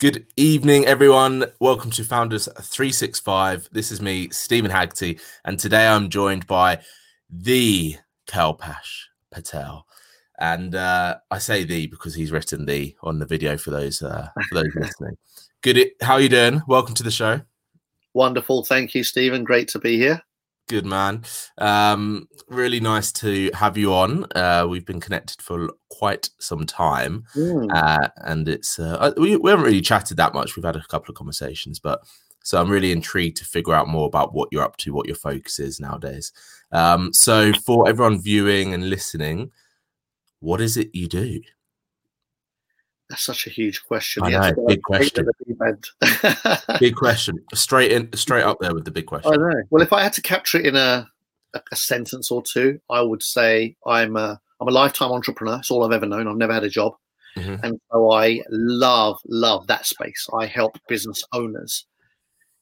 Good evening, everyone. Welcome to Founders 365. This is me, Steven Haggerty, and today I'm joined by the Kalpesh Patel. And uh, I say the because he's written the on the video for those uh, for those listening. Good. How are you doing? Welcome to the show. Wonderful. Thank you, Steven. Great to be here. Good man. Um, really nice to have you on. Uh, we've been connected for quite some time, mm. uh, and it's uh, we, we haven't really chatted that much. We've had a couple of conversations, but so I'm really intrigued to figure out more about what you're up to, what your focus is nowadays. Um, so for everyone viewing and listening, what is it you do? That's such a huge question. I know, big question. big question. Straight in, straight up there with the big question. I know. Well, if I had to capture it in a a sentence or two, I would say I'm a I'm a lifetime entrepreneur. It's all I've ever known. I've never had a job, mm-hmm. and so I love love that space. I help business owners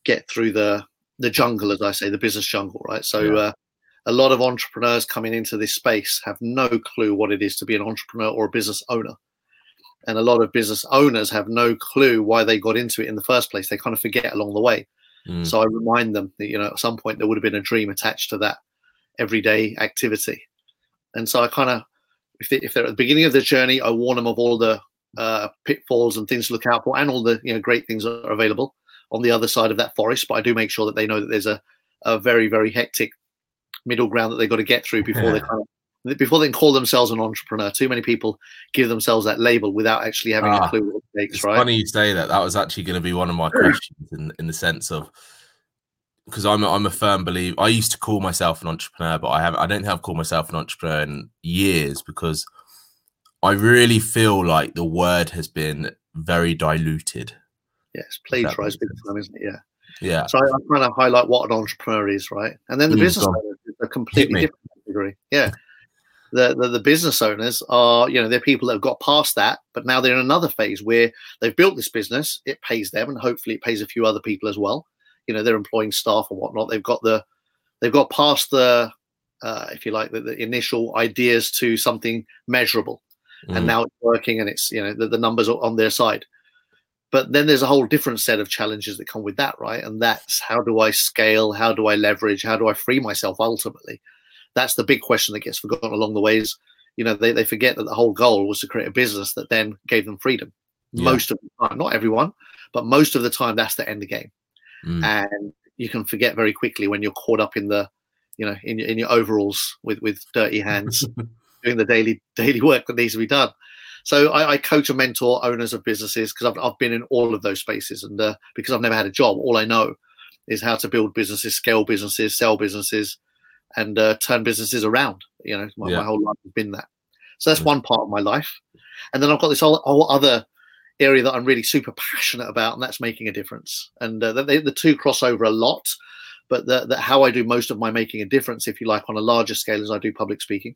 get through the the jungle, as I say, the business jungle. Right. So. Yeah. Uh, a lot of entrepreneurs coming into this space have no clue what it is to be an entrepreneur or a business owner and a lot of business owners have no clue why they got into it in the first place. They kind of forget along the way. Mm. So I remind them that you know at some point there would have been a dream attached to that everyday activity, and so I kind of if, they, if they're at the beginning of the journey, I warn them of all the uh, pitfalls and things to look out for, and all the you know great things that are available on the other side of that forest. But I do make sure that they know that there's a, a very very hectic middle ground that they've got to get through before yeah. they kind of before they can call themselves an entrepreneur. Too many people give themselves that label without actually having ah, a clue what it takes. It's right? funny you say that. That was actually going to be one of my questions in in the sense of because I'm a, I'm a firm believer. I used to call myself an entrepreneur, but I have I don't think I've called myself an entrepreneur in years because I really feel like the word has been very diluted. Yes, plagiarized big time, isn't it? Yeah. Yeah. So I, am trying to highlight what an entrepreneur is, right? And then the mm, business is a completely different category. Yeah the, the, the business owners are you know they're people that have got past that but now they're in another phase where they've built this business. It pays them and hopefully it pays a few other people as well. You know they're employing staff and whatnot. They've got the they've got past the uh, if you like the, the, initial ideas to something measurable. Mm. and now it's working and it's you know the, the numbers are on their side. But then there's a whole different set of challenges that come with that right? And that's how do i scale? How do i leverage? How do i free myself ultimately that's the big question that gets forgotten along the ways. You know, they, they forget that the whole goal was to create a business that then gave them freedom. Yeah. Most of the time, not everyone, but most of the time, that's the end of the game. Mm. And you can forget very quickly when you're caught up in the, you know, in, in your overalls with with dirty hands, doing the daily daily work that needs to be done. So I, I coach and mentor owners of businesses because I've, I've been in all of those spaces, and uh, because I've never had a job, all I know is how to build businesses, scale businesses, sell businesses, and uh, turn businesses around. You know, my, yeah. my, whole life has been that. So that's one part of my life. And then I've got this whole, whole other area that I'm really super passionate about, and that's making a difference. And uh, they, the two cross over a lot, but the, the, how I do most of my making a difference, if you like, on a larger scale, is I do public speaking.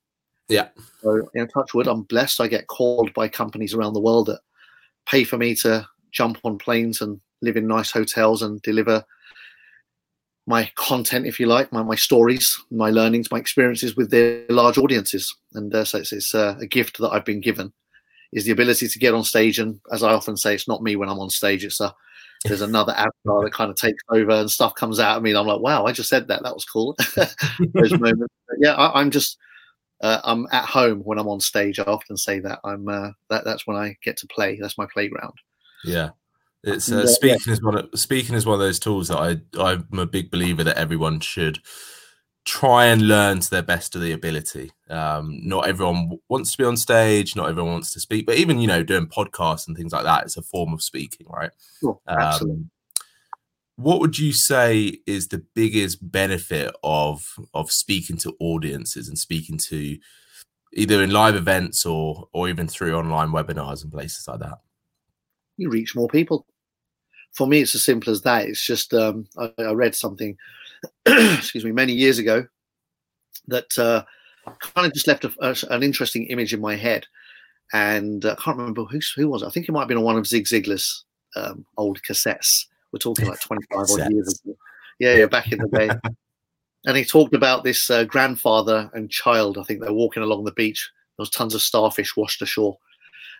Yeah. So, in touch wood, I'm blessed. I get called by companies around the world that pay for me to jump on planes and live in nice hotels and deliver my content, if you like, my, my stories, my learnings, my experiences with their large audiences. And uh, so it's, it's uh, a gift that I've been given is the ability to get on stage. And as I often say, it's not me when I'm on stage. It's a, there's another avatar that kind of takes over and stuff comes out of me. And I'm like, wow, I just said that. That was cool. Those moments. But yeah, I, am just, uh, I'm at home when I'm on stage. I often say that I'm, uh, that, that's when I get to play. That's my playground. Yeah. It's uh, speaking yeah. is one of speaking is one of those tools that I I'm a big believer that everyone should try and learn to their best of the ability. Um, not everyone wants to be on stage, not everyone wants to speak, but even you know doing podcasts and things like that, it's a form of speaking, right? Sure, absolutely. Um, what would you say is the biggest benefit of of speaking to audiences and speaking to either in live events or or even through online webinars and places like that? You reach more people for me, it's as simple as that. It's just um, I, I, read something, excuse me, many years ago that uh, kind of just left a, a, an interesting image in my head, and uh, I can't remember who who was. It. I think it might have been on one of Zig Ziglar's um, old cassettes. We're talking like twenty five odd years ago. Yeah, yeah, back in the day. and he talked about this uh, grandfather and child. I think they're walking along the beach. There was tons of starfish washed ashore,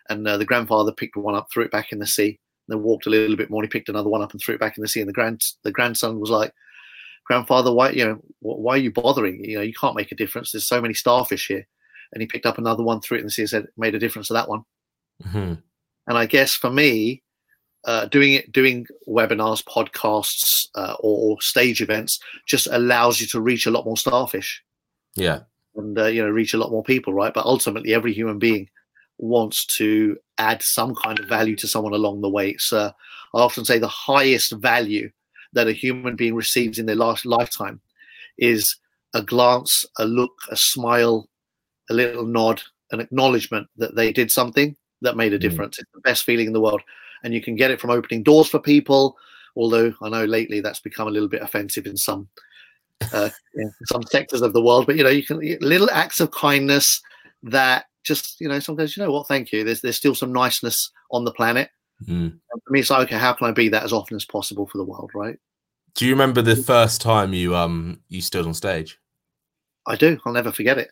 and uh, the grandfather picked one up, threw it back in the sea Then walked a little bit more. And he picked another one up and threw it back in the sea. And the grand the grandson was like, "Grandfather, why you know why are you bothering? You know you can't make a difference. There's so many starfish here." And he picked up another one, threw it in the sea, and said, "Made a difference to that one." Mm-hmm. And I guess for me, uh, doing it, doing webinars, podcasts, uh, or, or, stage events just allows you to reach a lot more starfish. Yeah, and uh, you know reach a lot more people, right? But ultimately, every human being wants to add some kind of value to someone along the way. It's uh, I often say the highest value that a human being receives in their last lifetime is a glance, a look, a smile, a little nod, an acknowledgement that they did something that made a mm. difference. Mm. It's the best feeling in the world. And you can get it from opening doors for people, although I know lately that's become a little bit offensive in some uh, in some sectors of the world. But you know, you can little acts of kindness that just you know, sometimes you know what, thank you. There's there's still some niceness on the planet. Mm. for me, it's like okay, how can I be that as often as possible for the world, right? Do you remember the first time you um you stood on stage? I do. I'll never forget it.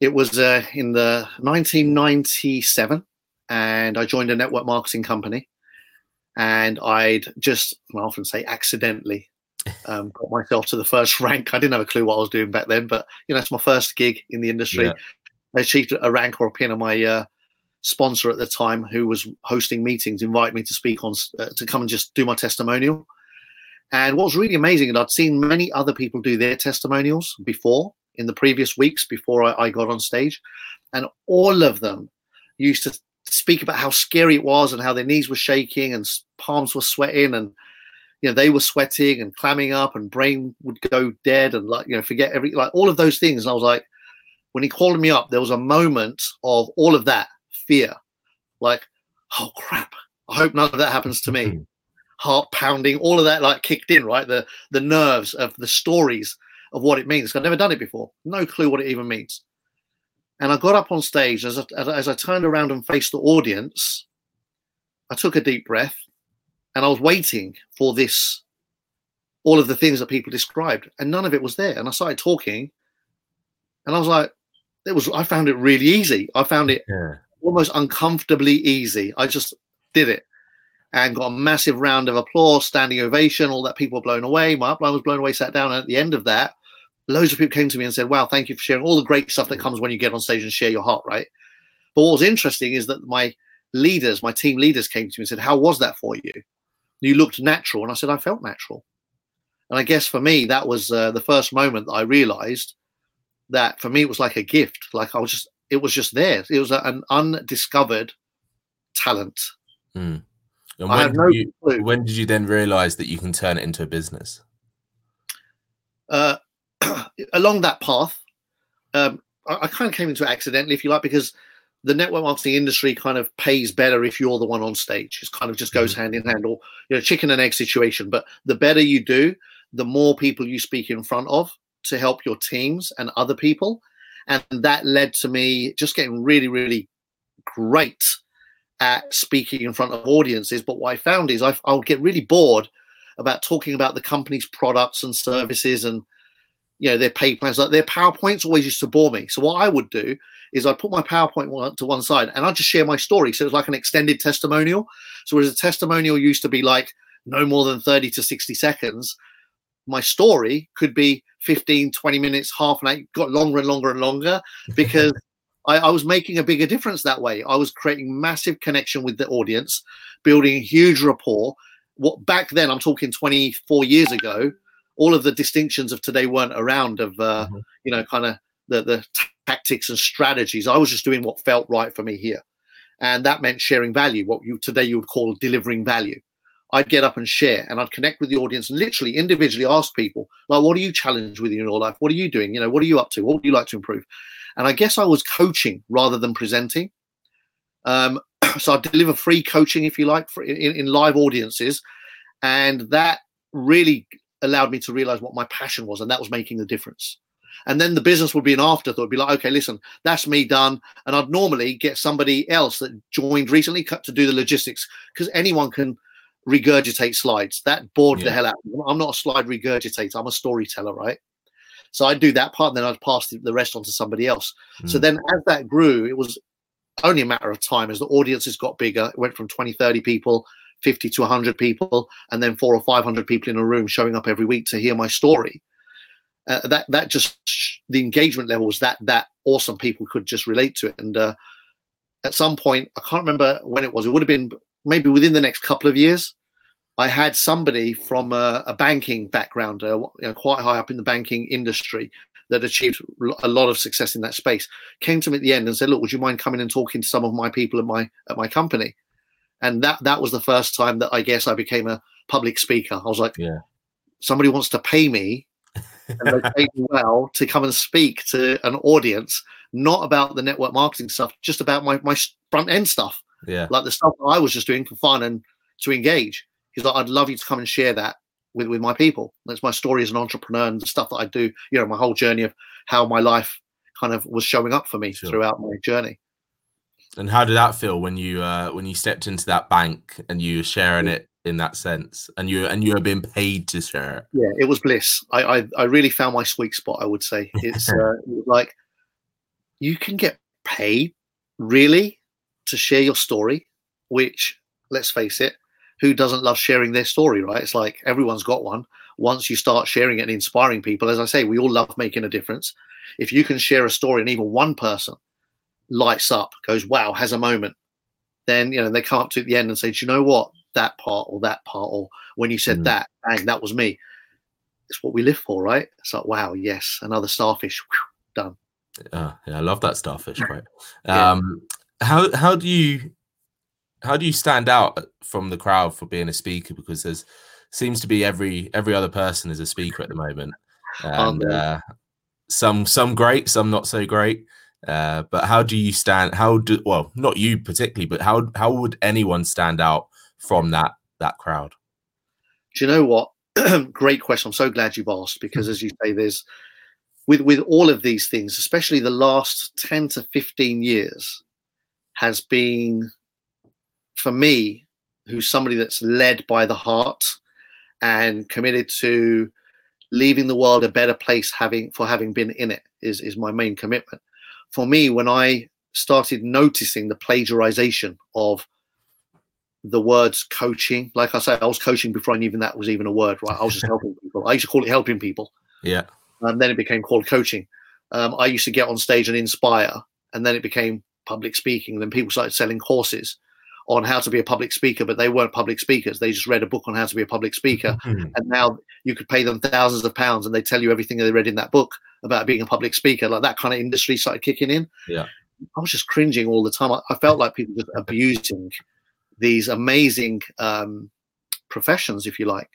It was uh, in the 1997, and I joined a network marketing company. And I'd just, I often say, accidentally um, got myself to the first rank. I didn't have a clue what I was doing back then, but you know, it's my first gig in the industry. Yeah. I achieved a rank or a pin, and my uh, sponsor at the time, who was hosting meetings, invited me to speak on uh, to come and just do my testimonial. And what was really amazing, and I'd seen many other people do their testimonials before, in the previous weeks before I, I got on stage, and all of them used to speak about how scary it was and how their knees were shaking and palms were sweating and you know they were sweating and clamming up and brain would go dead and like you know forget every like all of those things and i was like when he called me up there was a moment of all of that fear like oh crap i hope none of that happens to me mm-hmm. heart pounding all of that like kicked in right the the nerves of the stories of what it means. I've never done it before. No clue what it even means. And I got up on stage. As I, as I turned around and faced the audience, I took a deep breath and I was waiting for this, all of the things that people described, and none of it was there. And I started talking, and I was like, it was, I found it really easy. I found it yeah. almost uncomfortably easy. I just did it and got a massive round of applause, standing ovation, all that people were blown away. My upline was blown away, sat down. And at the end of that, loads of people came to me and said, Wow, thank you for sharing all the great stuff that comes when you get on stage and share your heart, right? But what was interesting is that my leaders, my team leaders came to me and said, How was that for you? You looked natural. And I said, I felt natural. And I guess for me, that was uh, the first moment that I realized that for me, it was like a gift. Like I was just, it was just there. It was an undiscovered talent. Mm. And when, no you, when did you then realize that you can turn it into a business? Uh, along that path, um, I, I, kind of came into it accidentally, if you like, because the network marketing industry kind of pays better if you're the one on stage. It kind of just goes mm-hmm. hand in hand, or you know, chicken and egg situation. But the better you do, the more people you speak in front of to help your teams and other people, and that led to me just getting really, really great at speaking in front of audiences. But what I found is I, I would get really bored about talking about the company's products and services and you know their pay plans. Like their powerpoints always used to bore me. So what i would do is i'd put my powerpoint to one side and i'd just share my story. So it was like an extended testimonial. So whereas a testimonial used to be like no more than 30 to 60 seconds my story could be 15 20 minutes half an hour got longer and longer and longer because I, I was making a bigger difference that way i was creating massive connection with the audience building a huge rapport what back then i'm talking 24 years ago all of the distinctions of today weren't around of uh, mm-hmm. you know kind of the the tactics and strategies. I was just doing what felt right for me here, and that meant sharing value. What you today you would call delivering value. I'd get up and share, and I'd connect with the audience and literally individually ask people like, "What are you challenged with in your life? What are you doing? You know, what are you up to? What would you like to improve?" And I guess I was coaching rather than presenting. Um, so I deliver free coaching, if you like, for, in, in live audiences, and that really allowed me to realize what my passion was, and that was making the difference. And then the business would be an afterthought. It'd be like, okay, listen, that's me done. And I'd normally get somebody else that joined recently to do the logistics because anyone can regurgitate slides. That bored yeah. the hell out. of me. I'm not a slide regurgitator. I'm a storyteller, right? So I'd do that part, and then I'd pass the rest on to somebody else. Mm. So then, as that grew, it was only a matter of time as the audiences got bigger. It went from 20, 30 people, 50 to 100 people, and then four or 500 people in a room showing up every week to hear my story. Uh, that that just the engagement level was that that awesome. People could just relate to it, and uh, at some point, I can't remember when it was. It would have been maybe within the next couple of years. I had somebody from a, a banking background, uh, you know, quite high up in the banking industry, that achieved a lot of success in that space, came to me at the end and said, "Look, would you mind coming and talking to some of my people at my at my company?" And that that was the first time that I guess I became a public speaker. I was like, "Yeah, somebody wants to pay me, and they pay me well to come and speak to an audience, not about the network marketing stuff, just about my my front end stuff, yeah, like the stuff I was just doing for fun and to engage." He's like, "I'd love you to come and share that with with my people. That's my story as an entrepreneur and the stuff that I do. You know, my whole journey of how my life kind of was showing up for me sure. throughout my journey. And how did that feel when you uh, when you stepped into that bank and you were sharing it in that sense, and you and you were being paid to share it? Yeah, it was bliss. I I, I really found my sweet spot. I would say it's uh, like you can get paid really to share your story, which let's face it, who doesn't love sharing their story, right? It's like everyone's got one. Once you start sharing it and inspiring people, as I say, we all love making a difference. If you can share a story and even one person lights up, goes, wow, has a moment, then, you know, they come up to the end and say, do you know what? That part or that part, or when you said mm. that, bang, that was me. It's what we live for, right? It's like, wow, yes, another starfish, whew, done. Uh, yeah, I love that starfish. Right. yeah. Um, how how do you how do you stand out from the crowd for being a speaker? Because there's seems to be every every other person is a speaker at the moment, and uh, some some great, some not so great. Uh, but how do you stand? How do well, not you particularly, but how how would anyone stand out from that that crowd? Do you know what? great question. I'm so glad you've asked because, as you say, there's with with all of these things, especially the last ten to fifteen years, has been for me, who's somebody that's led by the heart and committed to leaving the world a better place having for having been in it is, is my main commitment. For me, when I started noticing the plagiarization of the words coaching, like I said, I was coaching before I knew even that was even a word, right? I was just helping people. I used to call it helping people. Yeah. And then it became called coaching. Um, I used to get on stage and inspire, and then it became public speaking. Then people started selling courses on how to be a public speaker, but they weren't public speakers. They just read a book on how to be a public speaker. Mm-hmm. And now you could pay them thousands of pounds and they tell you everything they read in that book about being a public speaker. Like that kind of industry started kicking in. Yeah. I was just cringing all the time. I, I felt like people just abusing these amazing um, professions, if you like,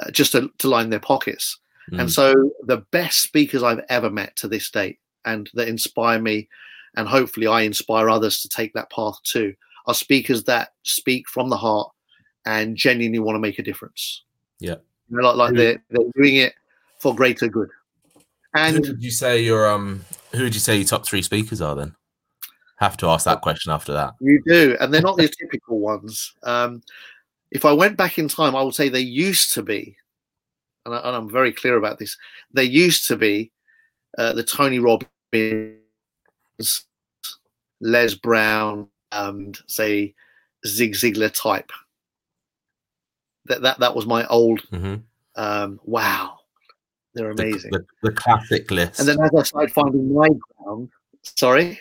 uh, just to, to, line their pockets. Mm. And so the best speakers I've ever met to this date and that inspire me, and hopefully I inspire others to take that path too, are speakers that speak from the heart and genuinely want to make a difference. Yeah, you know, like, like they're they're doing it for greater good. And who would you say your um who would you say your top three speakers are then? Have to ask that question after that. You do, and they're not the typical ones. Um, if I went back in time, I would say they used to be, and, I, am very clear about this. They used to be uh, the Tony Robbins, Les Brown, and say Zig Ziglar type. That that that was my old. Mm-hmm. Um, wow, they're amazing. The, the, the, classic list. And then as I started finding my ground, sorry,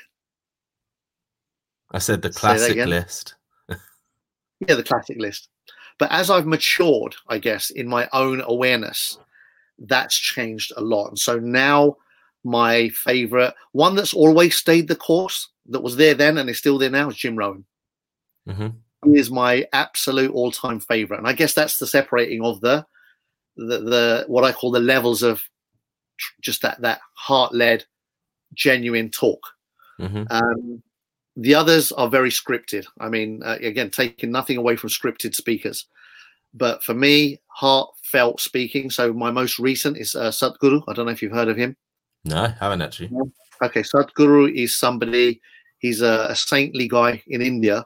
I said the classic list. yeah, the classic list. But as I've matured, I guess in my own awareness, that's changed a lot. And so now my favorite one that's always stayed the course that was there then and is still there now is Jim Rohn. Mm-hmm. He is my absolute all-time favorite, and I guess that's the separating of the, the the what I call the levels of just that that heart-led, genuine talk. Mm-hmm. Um, the others are very scripted. I mean, uh, again, taking nothing away from scripted speakers, but for me, heartfelt speaking. So my most recent is uh, Sadhguru. I don't know if you've heard of him. No, I haven't actually. Okay, Sadhguru is somebody He's a, a, saintly guy in India,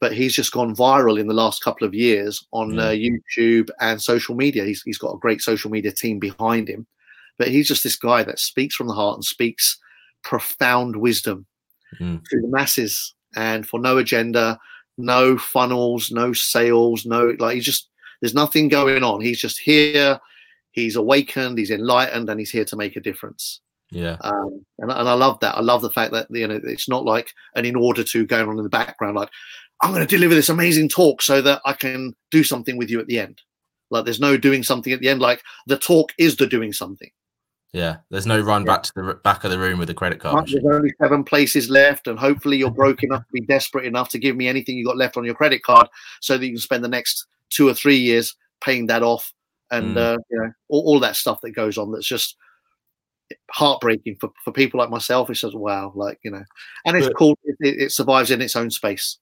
but he's just gone viral in the last couple of years on yeah. uh, YouTube and social media. He's, he's got a great social media team behind him, but he's just this guy that speaks from the heart and speaks profound wisdom. mm. to the masses and for no agenda, no funnels, no sales, no like he's just there's nothing going on. He's just here. He's awakened. He's enlightened, and he's here to make a difference. Yeah. Um, and, and I love that. I love the fact that you know it's not like an in order to going on in the background. Like I'm going to deliver this amazing talk so that I can do something with you at the end. Like there's no doing something at the end. Like the talk is the doing something. Yeah, there's no run yeah. back to the back of the room with a credit card. There's only seven places left, and hopefully you're broke enough to be desperate enough to give me anything you got left on your credit card, so that you can spend the next two or three years paying that off, and mm. uh, you know all, all, that stuff that goes on. That's just heartbreaking for, for people like myself. It's just wow, like you know, and it's but, cool. It, it, survives in its own space.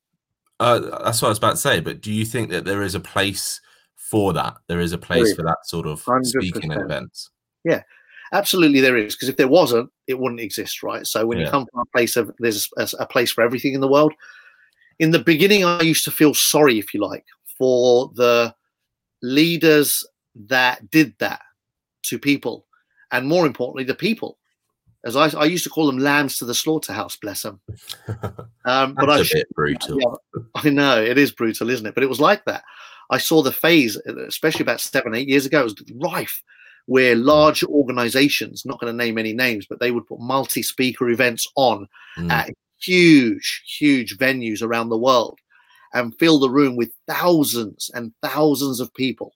Uh, that's what I was about to say. But do you think that there is a place for that? There is a place for that sort of 100%. speaking events. Yeah, Absolutely, there is because if there wasn't, it wouldn't exist, right? So when yeah. you come from a place of there's a, a place for everything in the world. In the beginning, I used to feel sorry, if you like, for the leaders that did that to people, and more importantly, the people. As I, I used to call them lambs to the slaughterhouse, bless them. Um, but I, a bit brutal. Yeah, I know it is brutal, isn't it? But it was like that. I saw the phase, especially about seven, eight years ago, it was rife where large organizations, not going to name any names, but they would put multi speaker events on mm. at huge, huge venues around the world and fill the room with thousands and thousands of people.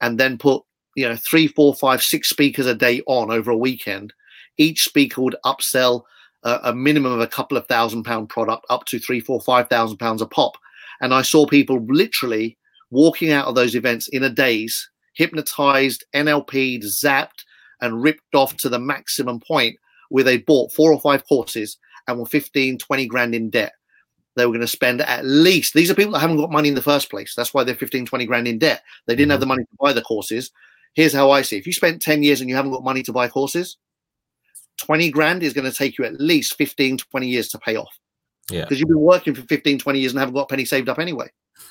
And then put, you know, three, four, five, six speakers a day on over a weekend. Each speaker would upsell a, a minimum of a couple of thousand pound product up to three, four, five thousand pounds a pop. And I saw people literally walking out of those events in a daze hypnotized, NLP'd, zapped, and ripped off to the maximum point where they bought four or five courses and were 15, 20 grand in debt. They were going to spend at least, these are people that haven't got money in the first place. That's why they're 15, 20 grand in debt. They didn't mm-hmm. have the money to buy the courses. Here's how I see if you spent 10 years and you haven't got money to buy courses, 20 grand is going to take you at least 15, 20 years to pay off. Yeah. Because you've been working for 15, 20 years and haven't got a penny saved up anyway.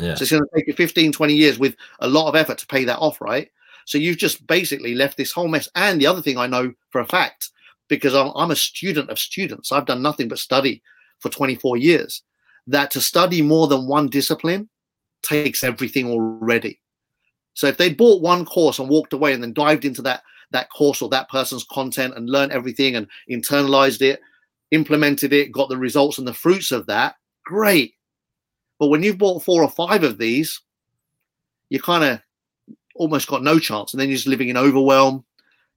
Yeah. So it's going to take you 15, 20 years with a lot of effort to pay that off, right? So you've just basically left this whole mess. And the other thing I know for a fact, because I'm, I'm a student of students, I've done nothing but study for 24 years, that to study more than one discipline takes everything already. So if they bought one course and walked away and then dived into that that course or that person's content and learned everything and internalized it, implemented it, got the results and the fruits of that, great. But when you've bought four or five of these, you kind of almost got no chance. And then you're just living in overwhelm.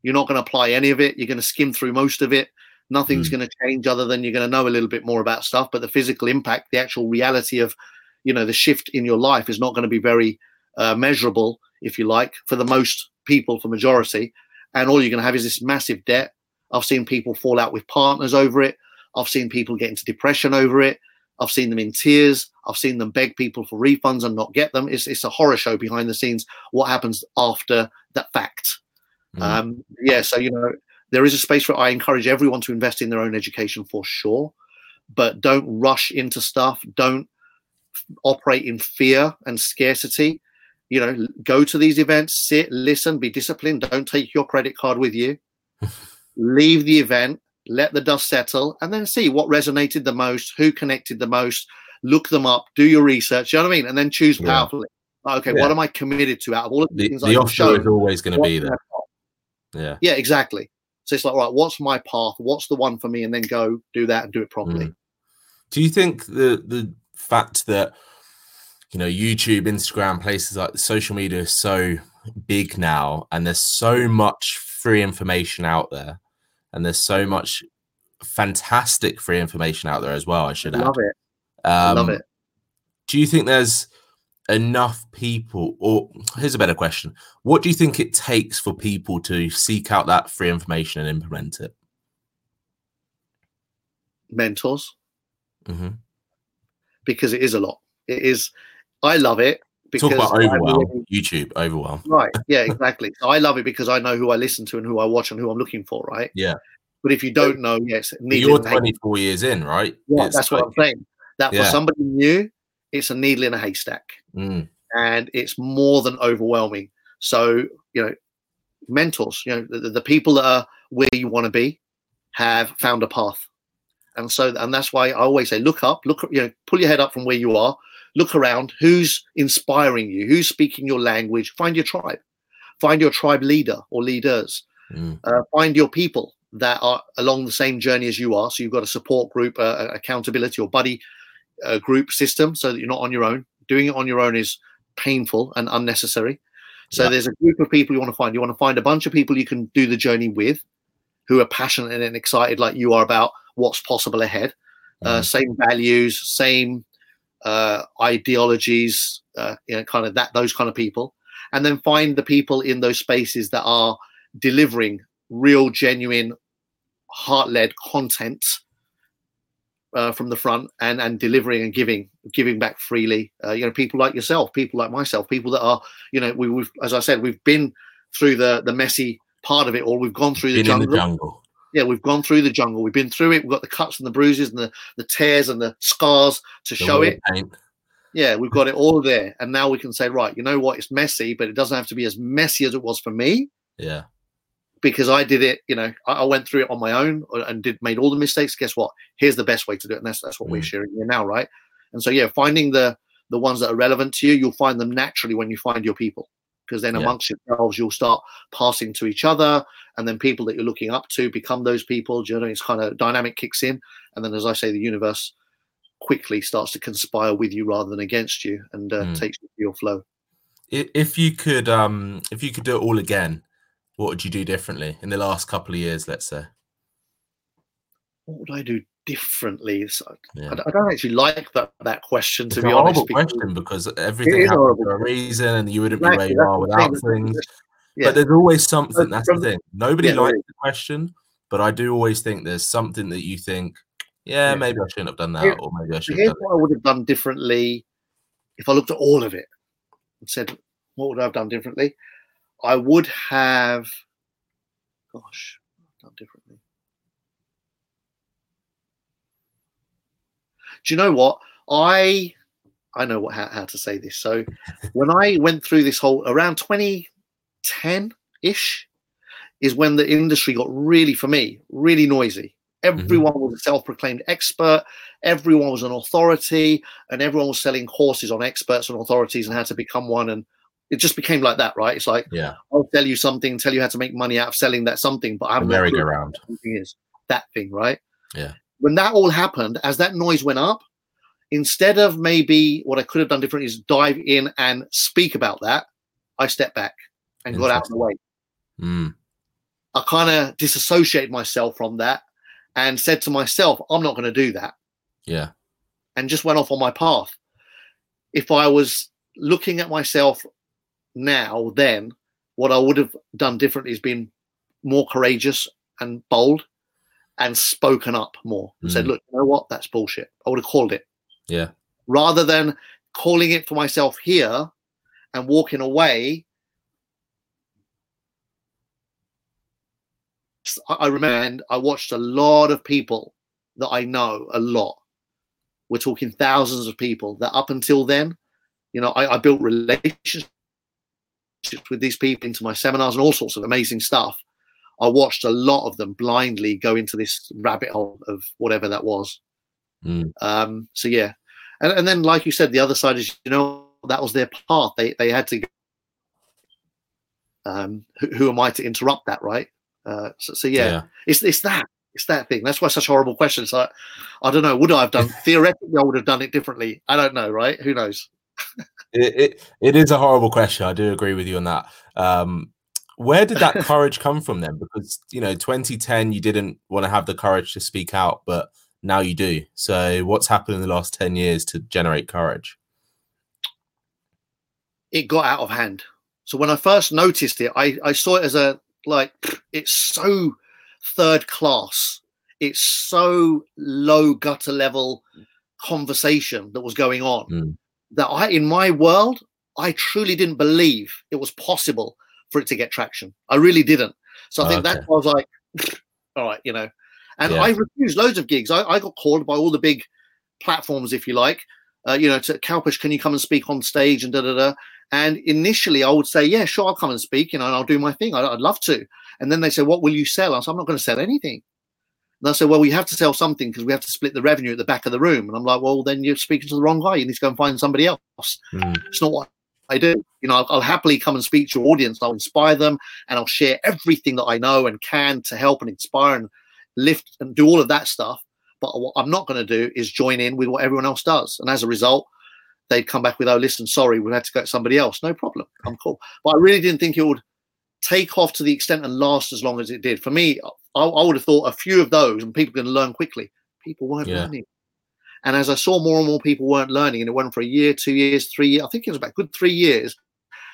You're not going to apply any of it. You're going to skim through most of it. Nothing's mm. going to change other than you're going to know a little bit more about stuff. But the physical impact, the actual reality of, you know, the shift in your life is not going to be very uh, measurable, if you like, for the most people, for majority. And all you're going to have is this massive debt. I've seen people fall out with partners over it. I've seen people get into depression over it. I've seen them in tears. I've seen them beg people for refunds and not get them. It's, it's a horror show behind the scenes. What happens after that fact? Mm. Um, yeah, so you know there is a space for. I encourage everyone to invest in their own education for sure, but don't rush into stuff. Don't operate in fear and scarcity. You know, go to these events, sit, listen, be disciplined. Don't take your credit card with you. Leave the event let the dust settle, and then see what resonated the most, who connected the most. Look them up, do your research. You know what I mean, and then choose powerfully. Yeah. Okay, yeah. what am I committed to out of all of the, the things the I show? is always going to be there. Yeah, yeah, exactly. So it's like, right, what's my path? What's the one for me? And then go do that and do it properly. Mm. Do you think the the fact that you know YouTube, Instagram, places like social media is so big now, and there's so much free information out there and there's so much fantastic free information out there as well. I should love add. it. Um, love it. Do you think there's enough people, or here's a better question: What do you think it takes for people to seek out that free information and implement it? Mentors, mm-hmm. because it is a lot. It is. I love it because talk about overwhelm. YouTube overwhelm. Right. Yeah. Exactly. so I love it because I know who I listen to and who I watch and who I'm looking for. Right. Yeah. But if you don't know, yes, you're 24 years in, right? Yeah, it's that's like, what I'm saying. That yeah. for somebody new, it's a needle in a haystack, mm. and it's more than overwhelming. So you know, mentors, you know, the, the people that are where you want to be, have found a path, And so, and that's why I always say, look up, look, you know, pull your head up from where you are, look around, who's inspiring you, who's speaking your language, find your tribe, find your tribe leader or leaders, mm. uh, find your people that are along the same journey as you are. So you've got a support group, uh, accountability or buddy uh, group system so that you're not on your own. Doing it on your own is painful and unnecessary. So yeah. there's a group of people you want to find. You want to find a bunch of people you can do the journey with who are passionate and excited like you are about what's possible ahead. Uh, mm. same values, same uh, ideologies, uh, you know, kind of that those kind of people, and then find the people in those spaces that are delivering real, genuine, heart-led content uh, from the front and and delivering and giving giving back freely. Uh, you know, people like yourself, people like myself, people that are you know we, have as I said we've been through the the messy part of it all. We've gone through the jungle. the jungle. Yeah, we've gone through the jungle. We've been through it. We've got the cuts and the bruises and the, the tears and the scars to the show it. Paint. Yeah, we've got it all there. And now we can say, right, you know what? It's messy, but it doesn't have to be as messy as it was for me. Yeah because I did it, you know, I, I, went through it on my own uh, and did made all the mistakes. Guess what? Here's the best way to do it, and that's that's what mm. we're sharing here now, right? And so yeah, finding the the ones that are relevant to you, you'll find them naturally when you find your people, because then yeah. amongst yourselves you'll start passing to each other, and then people that you're looking up to become those people. Do you know, it's kind of dynamic kicks in, and then as I say, the universe quickly starts to conspire with you rather than against you, and uh, mm. takes you to your flow. If you could, um, if you could do it all again, what would you do differently in the last couple of years, let's say? What would I do differently? So yeah. I, I, don't actually like that that question to it's be a honest. question because everything happens for a reason, and you wouldn't exactly. be where you are without things. Yeah. But there's always something. That's the thing. Nobody yeah, likes the question, but I do always think there's something that you think, yeah, maybe I shouldn't have done that, or maybe I should. Here's what I would have done differently if I looked at all of it and said, what would I have done differently? I would have, gosh, done differently. Do you know what I? I know what how, how to say this. So when I went through this whole around 2010 ish, is when the industry got really, for me, really noisy. Mm-hmm. Everyone mm-hmm. was a self-proclaimed expert. Everyone was an authority, and everyone was selling courses on experts and authorities and how to become one. And it just became like that, right? It's like, yeah, I'll tell you something, tell you how to make money out of selling that something, but I haven't merry-go-round. Is that thing, right? Yeah. When that all happened, as that noise went up, instead of maybe what I could have done differently is dive in and speak about that, I stepped back and got out of the way. Mm. I kind of disassociated myself from that and said to myself, I'm not going to do that. Yeah. And just went off on my path. If I was looking at myself now then what I would have done differently is been more courageous and bold and spoken up more and mm. said, look, you know what? That's bullshit. I would have called it. Yeah. Rather than calling it for myself here and walking away. I remember and I watched a lot of people that I know a lot. We're talking thousands of people that up until then, you know, I, I built relationships with these people into my seminars and all sorts of amazing stuff. I watched a lot of them blindly go into this rabbit hole of whatever that was. Mm. Um, so yeah, and, and then like you said, the other side is you know that was their path. They they had to. Um, who, who am I to interrupt that, right? Uh, so, so yeah, yeah, it's it's that it's that thing. That's why such a horrible questions. Like I don't know. Would I have done theoretically? I would have done it differently. I don't know, right? Who knows? it, it, it is a horrible question. I do agree with you on that. Um, where did that courage come from then? Because you know, 2010, you didn't want to have the courage to speak out, but now you do. So, what's happened in the last 10 years to generate courage? It got out of hand. So when I first noticed it, I, I saw it as a like it's so third class. It's so low gutter level conversation that was going on. Mm that I, in my world, I truly didn't believe it was possible for it to get traction. I really didn't. So I think okay. that was like, all right, you know. And yeah. I refused loads of gigs. I, I, got called by all the big platforms, if you like. Uh, you know, to Kalpesh, can you come and speak on stage and da da da. And initially, I would say, yeah, sure, I'll come and speak, you know, and I'll do my thing. I, would love to. And then they say, what will you sell? I said, I'm not going to sell anything. And I said, well, we have to sell something because we have to split the revenue at the back of the room. And I'm like, well, then you're speaking to the wrong guy. You need to go and find somebody else. Mm. It's not what I do. You know, I'll, I'll, happily come and speak to your audience. I'll inspire them and I'll share everything that I know and can to help and inspire and lift and do all of that stuff. But what I'm not going to do is join in with what everyone else does. And as a result, they'd come back with, oh, listen, sorry, we had to go to somebody else. No problem. I'm cool. But I really didn't think it would take off to the extent and last as long as it did. For me, I, I would have thought a few of those and people can learn quickly. People weren't yeah. learning. And as I saw more and more people weren't learning, and it went for a year, two years, three years, I think it was about good three years.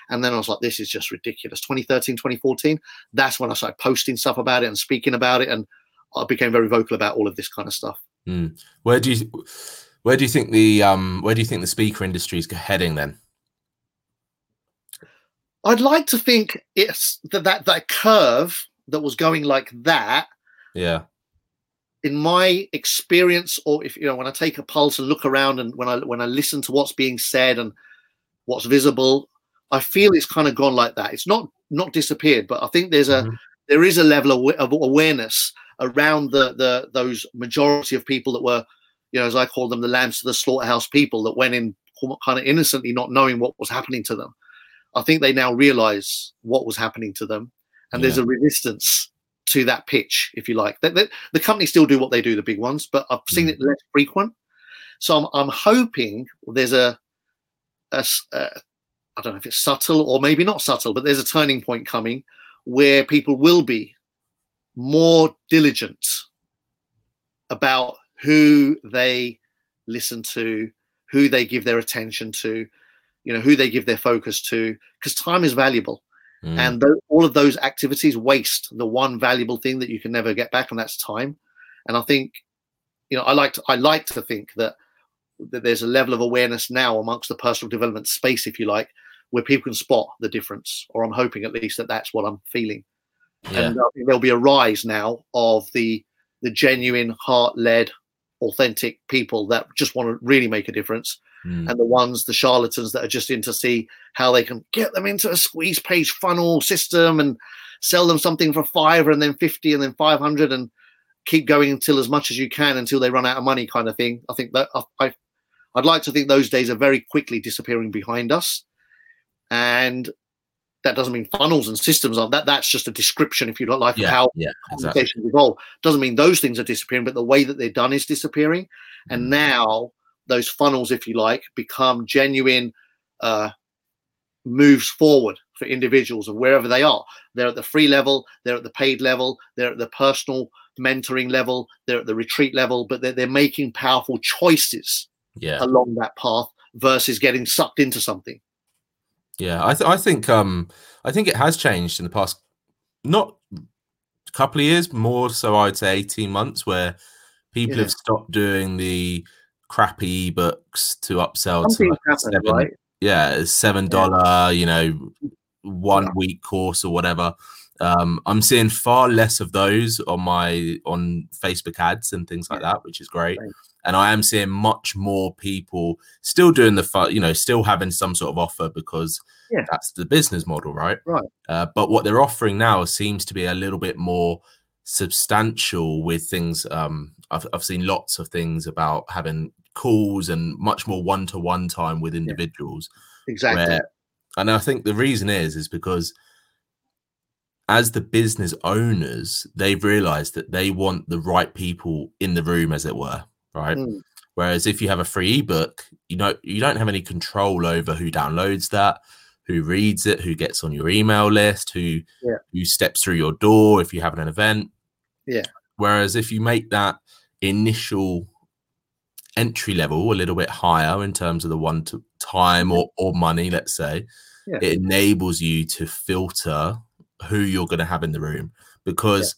And then I was like, this is just ridiculous. 2013, 2014, that's when I started posting stuff about it and speaking about it. And I became very vocal about all of this kind of stuff. Mm. Where do you where do you think the um where do you think the speaker industry is heading then? I'd like to think it's that that, that curve that was going like that. Yeah. In my experience, or if you know, when I take a pulse and look around, and when I when I listen to what's being said and what's visible, I feel it's kind of gone like that. It's not not disappeared, but I think there's a mm-hmm. there is a level of, awareness around the the those majority of people that were, you know, as I call them, the lambs to the slaughterhouse people that went in kind of innocently, not knowing what was happening to them. I think they now realize what was happening to them, and yeah. there's a resistance to that pitch, if you like. The, the, the, companies still do what they do, the big ones, but I've seen mm. it less frequent. So I'm, I'm hoping there's a, a, a, I don't know if it's subtle or maybe not subtle, but there's a turning point coming where people will be more diligent about who they listen to, who they give their attention to, you know, who they give their focus to, because time is valuable. Mm. And th- all of those activities waste the one valuable thing that you can never get back, and that's time. And I think, you know, I like to, I like to think that, that there's a level of awareness now amongst the personal development space, if you like, where people can spot the difference. Or I'm hoping at least that that's what I'm feeling. Yeah. And there'll be a rise now of the the genuine, heart led, authentic people that just want to really make a difference mm. and the ones, the charlatans that are just in to see how they can get them into a squeeze page funnel system and sell them something for five and then 50 and then 500 and keep going until as much as you can until they run out of money kind of thing. I think that I, I'd like to think those days are very quickly disappearing behind us. And that doesn't mean funnels and systems are that that's just a description if you don't like yeah, how yeah, communications exactly. evolve doesn't mean those things are disappearing but the way that they're done is disappearing and now those funnels, if you like, become genuine uh, moves forward for individuals and wherever they are. They're at the free level, they're at the paid level, they're at the personal mentoring level, they're at the retreat level, but they're, they're making powerful choices yeah. along that path versus getting sucked into something. Yeah, I, th- I think um, I think it has changed in the past, not a couple of years, more so I'd say eighteen months, where people yeah. have stopped doing the crappy ebooks to upsell to like seven, right? yeah, seven dollar, yeah. you know, one yeah. week course or whatever. Um, I'm seeing far less of those on my on Facebook ads and things like that, which is great. Right. And I am seeing much more people still doing the fun, you know, still having some sort of offer because yeah. that's the business model, right? Right. Uh, but what they're offering now seems to be a little bit more substantial with things. Um, I've, I've seen lots of things about having calls and much more one-to-one time with individuals yeah, exactly. where, and i think the reason is is because as the business owners they've realized that they want the right people in the room as it were right? Mm. whereas if you have a free ebook you know you don't have any control over who downloads that who reads it who gets on your email list who yeah. who steps through your door if you have an event. Yeah. Whereas if you make that initial entry level a little bit higher in terms of the one to time or, or money, let's say, yeah. it enables you to filter who you're going to have in the room because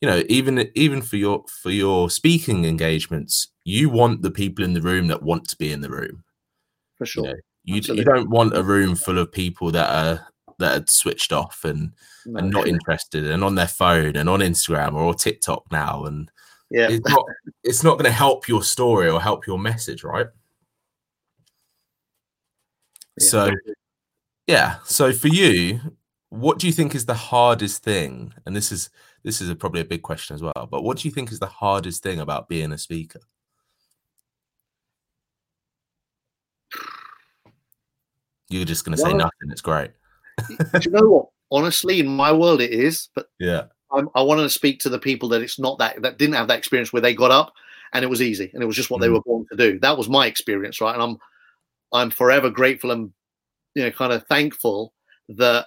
yeah. you know even even for your for your speaking engagements you want the people in the room that want to be in the room for sure you, know, you, you, don't want a room full of people that are that are switched off and no, and not interested and on their phone and on instagram or tiktok now and yeah it's not it's not going to help your story or help your message right yeah. so yeah so for you what do you think is the hardest thing? And this is this is a, probably a big question as well. But what do you think is the hardest thing about being a speaker? You're just going to say nothing. It's great. do you know what? Honestly, in my world, it is. But yeah, I'm, i want to speak to the people that it's not that that didn't have that experience where they got up and it was easy and it was just what mm. they were born to do. That was my experience, right? And I'm I'm forever grateful and you know kind of thankful that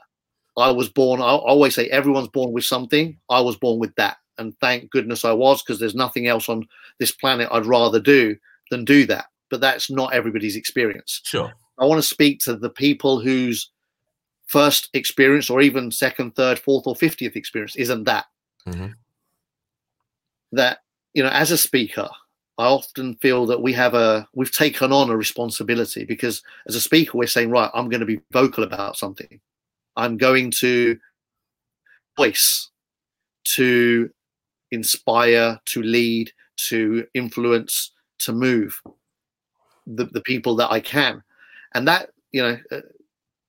I was born. I always say everyone's born with something. I was born with that, and thank goodness I was because there's nothing else on this planet I'd rather do than do that. But that's not everybody's experience. Sure. I want to speak to the people whose first experience, or even second, third, fourth, or fiftieth experience, isn't that. Mm-hmm. That you know, as a speaker, I often feel that we have a we've taken on a responsibility because as a speaker, we're saying, right, I'm going to be vocal about something. I'm going to voice, to inspire, to lead, to influence, to move the, the people that I can. And that, you know, uh,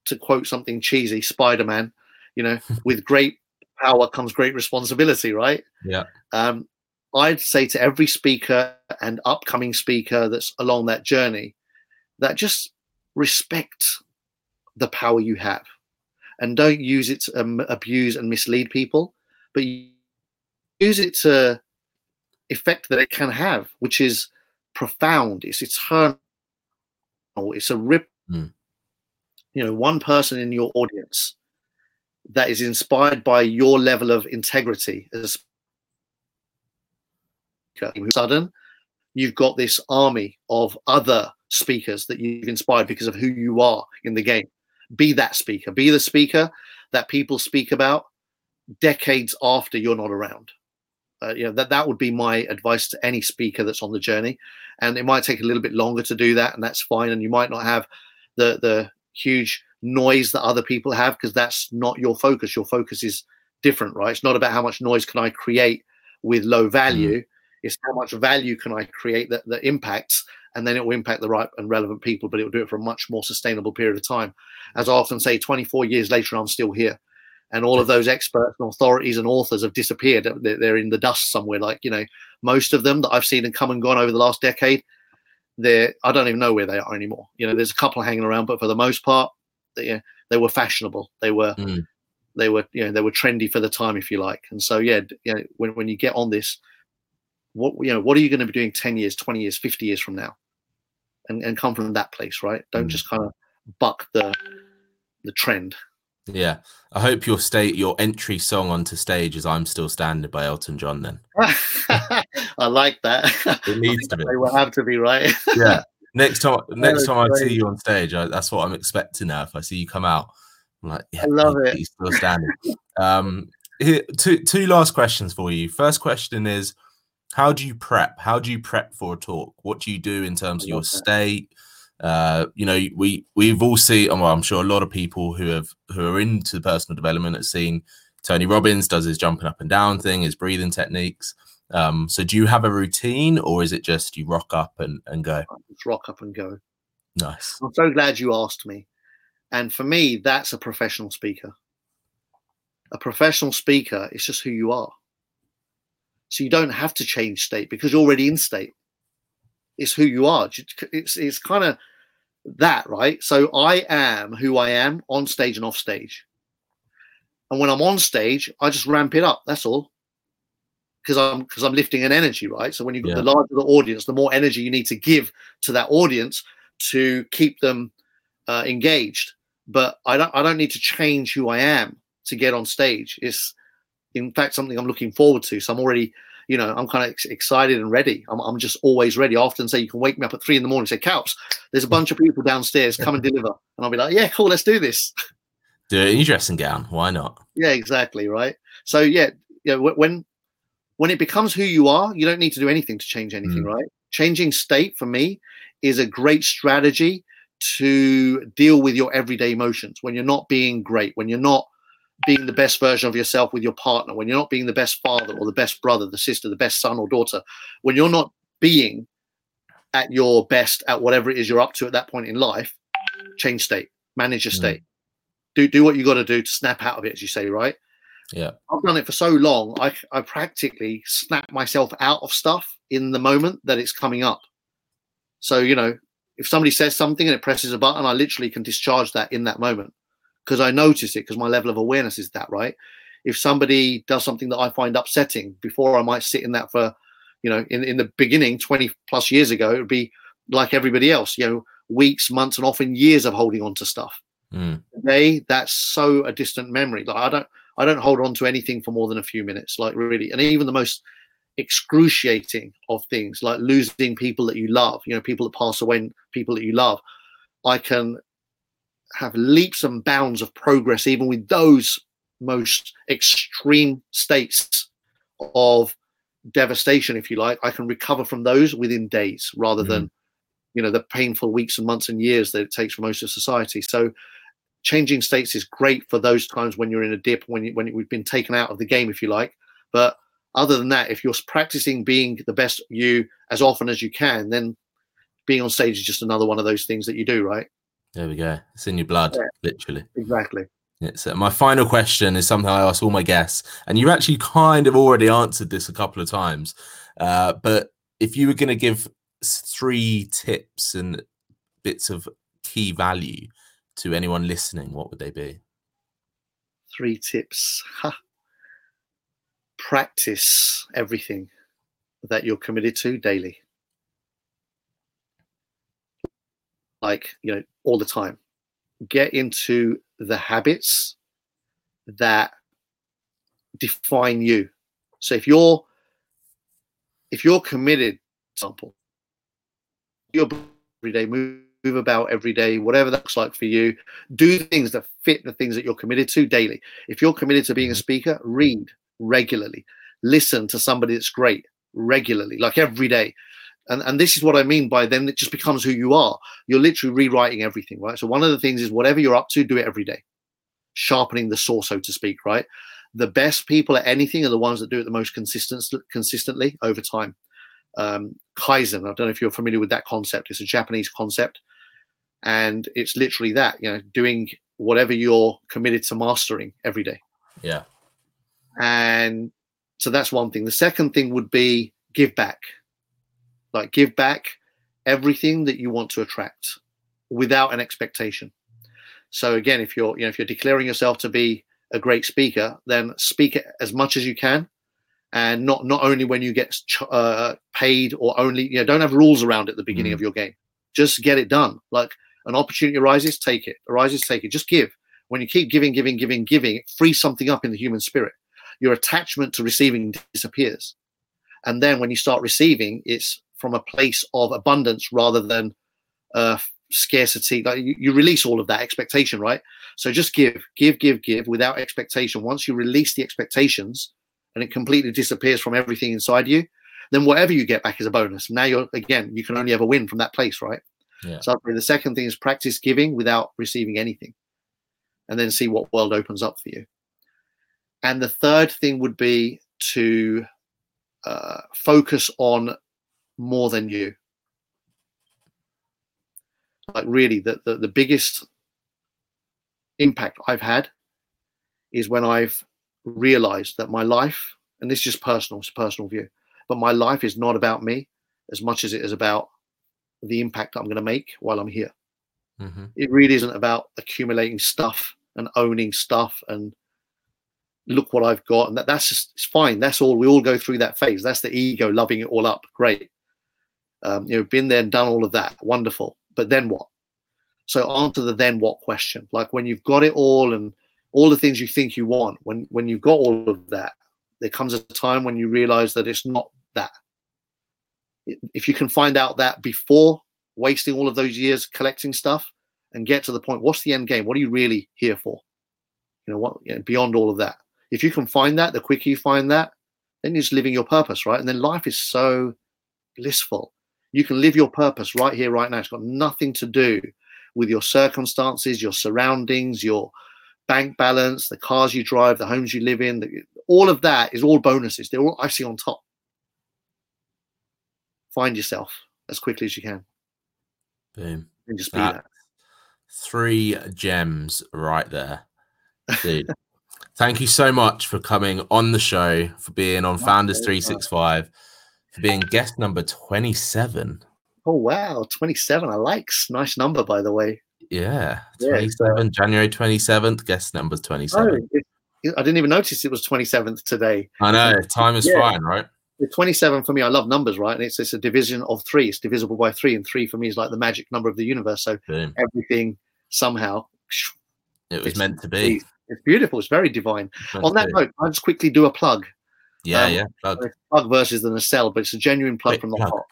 to quote something cheesy, Spider Man, you know, with great power comes great responsibility, right? Yeah. Um, I'd say to every speaker and upcoming speaker that's along that journey that just respect the power you have and don't use it to um, abuse and mislead people, but use it to effect that it can have, which is profound. It's eternal. It's a rip. Mm. You know, one person in your audience that is inspired by your level of integrity as sudden you've got this army of other speakers that you've inspired because of who you are in the game. Be that speaker. Be the speaker that people speak about decades after you're not around. Uh, you know that that would be my advice to any speaker that's on the journey. And it might take a little bit longer to do that and that's fine and you might not have the the huge noise that other people have because that's not your focus your focus is different right it's not about how much noise can i create with low value mm. it's how much value can i create that that impacts and then it will impact the right and relevant people, but it will do it for a much more sustainable period of time. As I often say, 24 years later, I'm still here. And all of those experts and authorities and authors have disappeared. They're in the dust somewhere. Like, you know, most of them that I've seen and come and gone over the last decade, they're, I don't even know where they are anymore. You know, there's a couple hanging around, but for the most part, they, they were fashionable. They were, mm. they were, you know, they were trendy for the time, if you like. And so, yeah, you know, when, when you get on this, what, you know, what are you going to be doing 10 years, 20 years, 50 years from now? and, and come from that place, right? Don't mm. just kind of buck the the trend. Yeah, I hope your state your entry song onto stage is "I'm Still Standing" by Elton John. Then I like that. It needs to be. It will have to be right. yeah. Next time, next time I see you on stage, I, that's what I'm expecting now. If I see you come out, I'm like, yeah, I love it. He's still standing. um, here, two two last questions for you. First question is, how do you prep? How do you prep for a talk? What do you do in terms of your state? Uh, you know, we we've all seen. Well, I'm sure a lot of people who have who are into personal development have seen Tony Robbins does his jumping up and down thing, his breathing techniques. Um, so, do you have a routine, or is it just you rock up and and go? Just rock up and go. Nice. I'm so glad you asked me. And for me, that's a professional speaker. A professional speaker is just who you are. So you don't have to change state because you're already in state. It's who you are. It's it's kind of that, right? So I am who I am on stage and off stage. And when I'm on stage, I just ramp it up. That's all. Because I'm because I'm lifting an energy, right? So when you've got yeah. the larger the audience, the more energy you need to give to that audience to keep them uh, engaged. But I don't I don't need to change who I am to get on stage. It's in fact something I'm looking forward to. So I'm already, you know, I'm kind of ex- excited and ready. I'm, I'm just always ready. I often say you can wake me up at three in the morning and say, Caps, there's a bunch of people downstairs, come and deliver. And I'll be like, yeah, cool, let's do this. Do it in your dressing gown. Why not? Yeah, exactly. Right. So yeah, yeah. When when it becomes who you are, you don't need to do anything to change anything, mm. right? Changing state for me is a great strategy to deal with your everyday emotions when you're not being great, when you're not being the best version of yourself with your partner, when you're not being the best father or the best brother, the sister, the best son or daughter, when you're not being at your best at whatever it is you're up to at that point in life, change state, manage your mm. state. do do what you got to do to snap out of it, as you say, right? Yeah. I've done it for so long. I I practically snap myself out of stuff in the moment that it's coming up. So you know, if somebody says something and it presses a button, I literally can discharge that in that moment because I notice it because my level of awareness is that right. If somebody does something that I find upsetting, before I might sit in that for, you know, in, in the beginning, 20 plus years ago, it would be like everybody else, you know, weeks, months, and often years of holding on to stuff. Mm. Today, that's so a distant memory. Like I don't, I don't hold on to anything for more than a few minutes. Like really, and even the most excruciating of things, like losing people that you love, you know, people that pass away, people that you love, I can have leaps and bounds of progress, even with those most extreme states of devastation, if you like. I can recover from those within days rather mm. than, you know, the painful weeks and months and years that it takes for most of society. So, changing states is great for those times when you're in a dip, when you, when we've been taken out of the game, if you like. But other than that, if you're practicing being the best you as often as you can, then being on stage is just another one of those things that you do, right? There we go. It's in your blood, yeah, literally. Exactly. It's, uh, my final question is something I ask all my guests, and you actually kind of already answered this a couple of times. Uh, but if you were going to give three tips and bits of key value to anyone listening, what would they be? Three tips. Ha. Practice everything that you're committed to daily. Like, you know, all the time. Get into the habits that define you. So if you're if you're committed, example, your everyday move move about every day, whatever that looks like for you. Do things that fit the things that you're committed to daily. If you're committed to being a mm-hmm. speaker, read regularly. Listen to somebody that's great regularly, like every day. And, and this is what I mean by then it just becomes who you are. You're literally rewriting everything, right? So one of the things is whatever you're up to, do it every day. Sharpening the saw, so to speak, right? The best people at anything are the ones that do it the most consistent, consistently over time. Um, Kaizen, I don't know if you're familiar with that concept. It's a Japanese concept and it's literally that you know doing whatever you're committed to mastering every day. Yeah. And so that's one thing. The second thing would be give back. Like give back everything that you want to attract without an expectation. So again if you're you know if you're declaring yourself to be a great speaker then speak as much as you can. And not not only when you get uh, paid or only you know don't have rules around at the beginning mm. of your game. Just get it done. Like an opportunity arises, take it. Arises, take it. Just give. When you keep giving, giving, giving, giving, it frees something up in the human spirit. Your attachment to receiving disappears. And then when you start receiving, it's from a place of abundance rather than uh, scarcity. Like you, you release all of that expectation, right? So just give, give, give, give without expectation. Once you release the expectations and it completely disappears from everything inside you, then whatever you get back is a bonus. Now you're again, you can only ever win from that place, right? Yeah. So the second thing is practice giving without receiving anything, and then see what world opens up for you. And the third thing would be to uh, focus on more than you. Like really, the, the the biggest impact I've had is when I've realized that my life, and this is just personal, it's a personal view, but my life is not about me as much as it is about the impact I'm going to make while I'm here. Mm-hmm. It really isn't about accumulating stuff and owning stuff and look what I've got. And that, that's just it's fine. That's all. We all go through that phase. That's the ego loving it all up. Great. Um, you know, been there and done all of that. Wonderful. But then what? So answer the then what question. Like when you've got it all and all the things you think you want, when when you've got all of that, there comes a time when you realize that it's not that if you can find out that before wasting all of those years collecting stuff and get to the point what's the end game? What are you really here for? You know what you know, beyond all of that. If you can find that the quicker you find that then you're just living your purpose right? And then life is so blissful. You can live your purpose right here right now. It's got nothing to do with your circumstances your surroundings your bank balance the cars you drive the homes you live in the, all of that is all bonuses. They're all icing on top find yourself as quickly as you can. Boom. And just be that. that. Three gems right there. Dude. Thank you so much for coming on the show, for being on Founders 365, for being guest number 27. Oh wow, 27. I like nice number by the way. Yeah, 27, yeah, January 27th, guest number 27. Oh, I didn't even notice it was 27th today. I know, um, time is yeah. flying, right? The 27 for me, I love numbers, right? And it's, it's a division of three. It's divisible by three, and three for me is like the magic number of the universe. So Boom. everything somehow. It was meant to be. It's beautiful. It's very divine. It's On that note, I'll just quickly do a plug. Yeah, um, yeah. Plug. plug versus the nacelle, but it's a genuine plug Wait, from the plug. heart.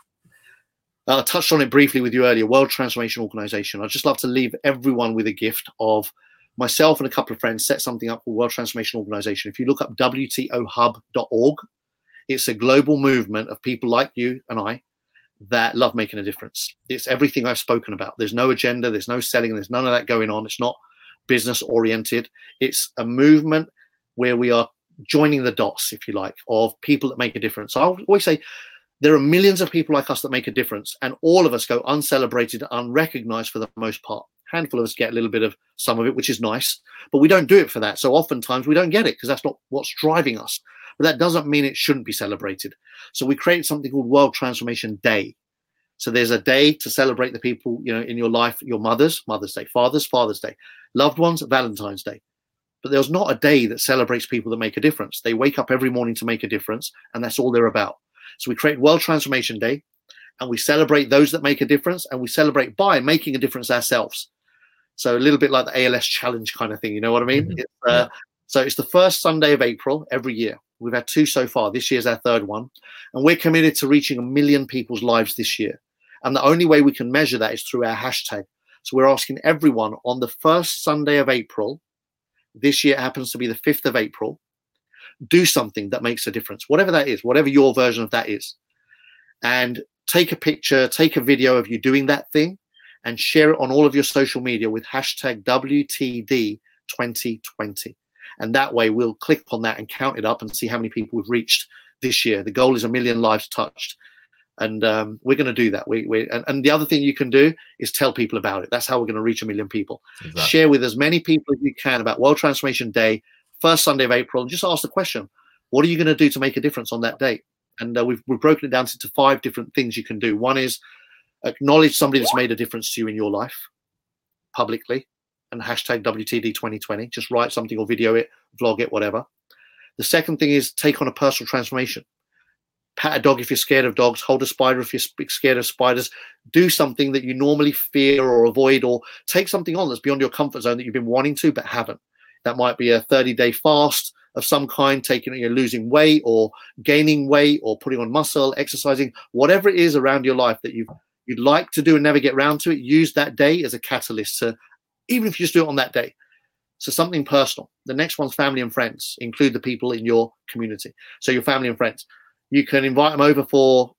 Uh, I touched on it briefly with you earlier. World Transformation Organization. I'd just love to leave everyone with a gift of myself and a couple of friends set something up called World Transformation Organization. If you look up WTOHub.org, it's a global movement of people like you and I that love making a difference. It's everything I've spoken about. There's no agenda, there's no selling, there's none of that going on. It's not business oriented. It's a movement where we are joining the dots, if you like, of people that make a difference. I always say there are millions of people like us that make a difference, and all of us go uncelebrated, unrecognized for the most part. Handful of us get a little bit of some of it, which is nice, but we don't do it for that. So oftentimes we don't get it because that's not what's driving us. But that doesn't mean it shouldn't be celebrated. So we created something called World Transformation Day. So there's a day to celebrate the people, you know, in your life, your mothers, Mother's Day, fathers, Father's Day, loved ones, Valentine's Day. But there's not a day that celebrates people that make a difference. They wake up every morning to make a difference, and that's all they're about. So we create World Transformation Day and we celebrate those that make a difference and we celebrate by making a difference ourselves. So a little bit like the ALS challenge kind of thing, you know what I mean? Mm-hmm. It's, uh, so it's the first Sunday of April every year. We've had two so far. This year's our third one. And we're committed to reaching a million people's lives this year. And the only way we can measure that is through our hashtag. So we're asking everyone on the first Sunday of April, this year happens to be the 5th of April, do something that makes a difference, whatever that is, whatever your version of that is. And take a picture, take a video of you doing that thing and share it on all of your social media with hashtag WTD2020. And that way we'll click on that and count it up and see how many people we've reached this year. The goal is a million lives touched. And um, we're going to do that. We, we and, and, the other thing you can do is tell people about it. That's how we're going to reach a million people. Exactly. Share with as many people as you can about World Transformation Day, first Sunday of April, and just ask the question, what are you going to do to make a difference on that date? And uh, we've, we've broken it down into five different things you can do. One is acknowledge somebody that's made a difference to you in your life publicly and hashtag WTD 2020. Just write something or video it, vlog it, whatever. The second thing is take on a personal transformation. Pat a dog if you're scared of dogs, hold a spider if you're scared of spiders. Do something that you normally fear or avoid, or take something on that's beyond your comfort zone that you've been wanting to but haven't. That might be a 30 day fast of some kind, taking you know, losing weight or gaining weight or putting on muscle, exercising, whatever it is around your life that you you'd like to do and never get around to it. Use that day as a catalyst to, even if you just do it on that day. So something personal. The next one's family and friends. Include the people in your community. So your family and friends. You can invite them over for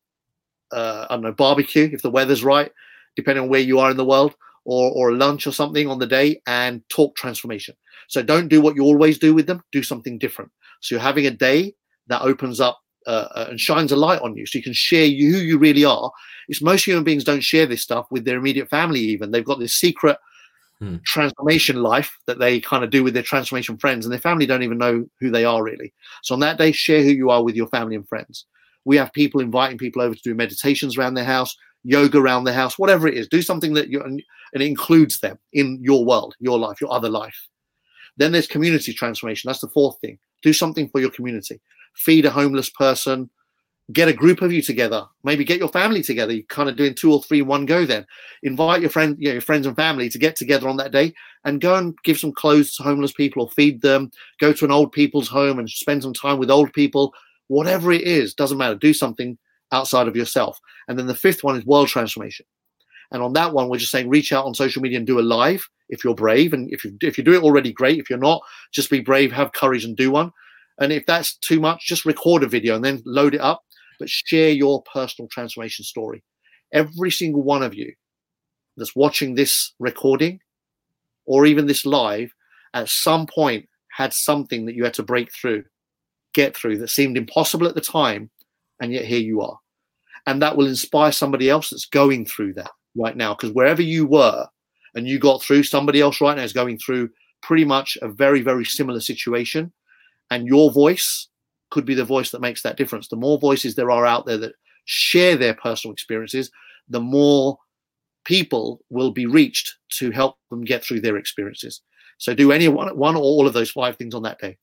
uh, I don't know barbecue if the weather's right, depending on where you are in the world, or or lunch or something on the day, and talk transformation. So don't do what you always do with them. Do something different. So you're having a day that opens up uh, uh, and shines a light on you, so you can share you, who you really are. It's most human beings don't share this stuff with their immediate family. Even they've got this secret hmm. transformation life that they kind of do with their transformation friends, and their family don't even know who they are really. So on that day, share who you are with your family and friends. We have people inviting people over to do meditations around their house, yoga around their house, whatever it is. Do something that you and it includes them in your world, your life, your other life. Then there's community transformation. That's the fourth thing. Do something for your community. Feed a homeless person. Get a group of you together. Maybe get your family together. You're kind of doing two or three one go. Then invite your friend, you know, your friends and family to get together on that day and go and give some clothes to homeless people or feed them. Go to an old people's home and spend some time with old people. Whatever it is, doesn't matter. Do something outside of yourself. And then the fifth one is world transformation. And on that one, we're just saying reach out on social media and do a live if you're brave. And if you if you do it already, great. If you're not, just be brave, have courage, and do one. And if that's too much, just record a video and then load it up. But share your personal transformation story. Every single one of you that's watching this recording or even this live at some point had something that you had to break through, get through that seemed impossible at the time, and yet here you are. And that will inspire somebody else that's going through that right now. Because wherever you were and you got through, somebody else right now is going through pretty much a very, very similar situation. And your voice could be the voice that makes that difference. The more voices there are out there that share their personal experiences, the more people will be reached to help them get through their experiences. So do any one, one or all of those five things on that day.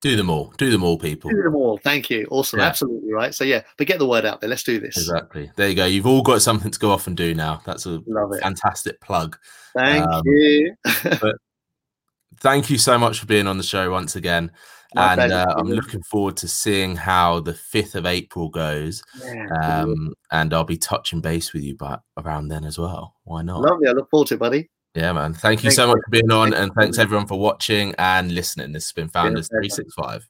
Do them all. Do them all, people. Do them all. Thank you. Awesome. Yeah. Absolutely right. So yeah, but get the word out there. Let's do this. Exactly. There you go. You've all got something to go off and do now. That's a fantastic plug. Thank um, you. but thank you so much for being on the show once again. My and uh, I'm looking forward to seeing how the 5th of April goes. Yeah, um, and I'll be touching base with you but around then as well. Why not? Lovely. I look forward to it, buddy. Yeah, man. Thank you Thank so much for being on, and thanks everyone for watching and listening. This has been Founders 365.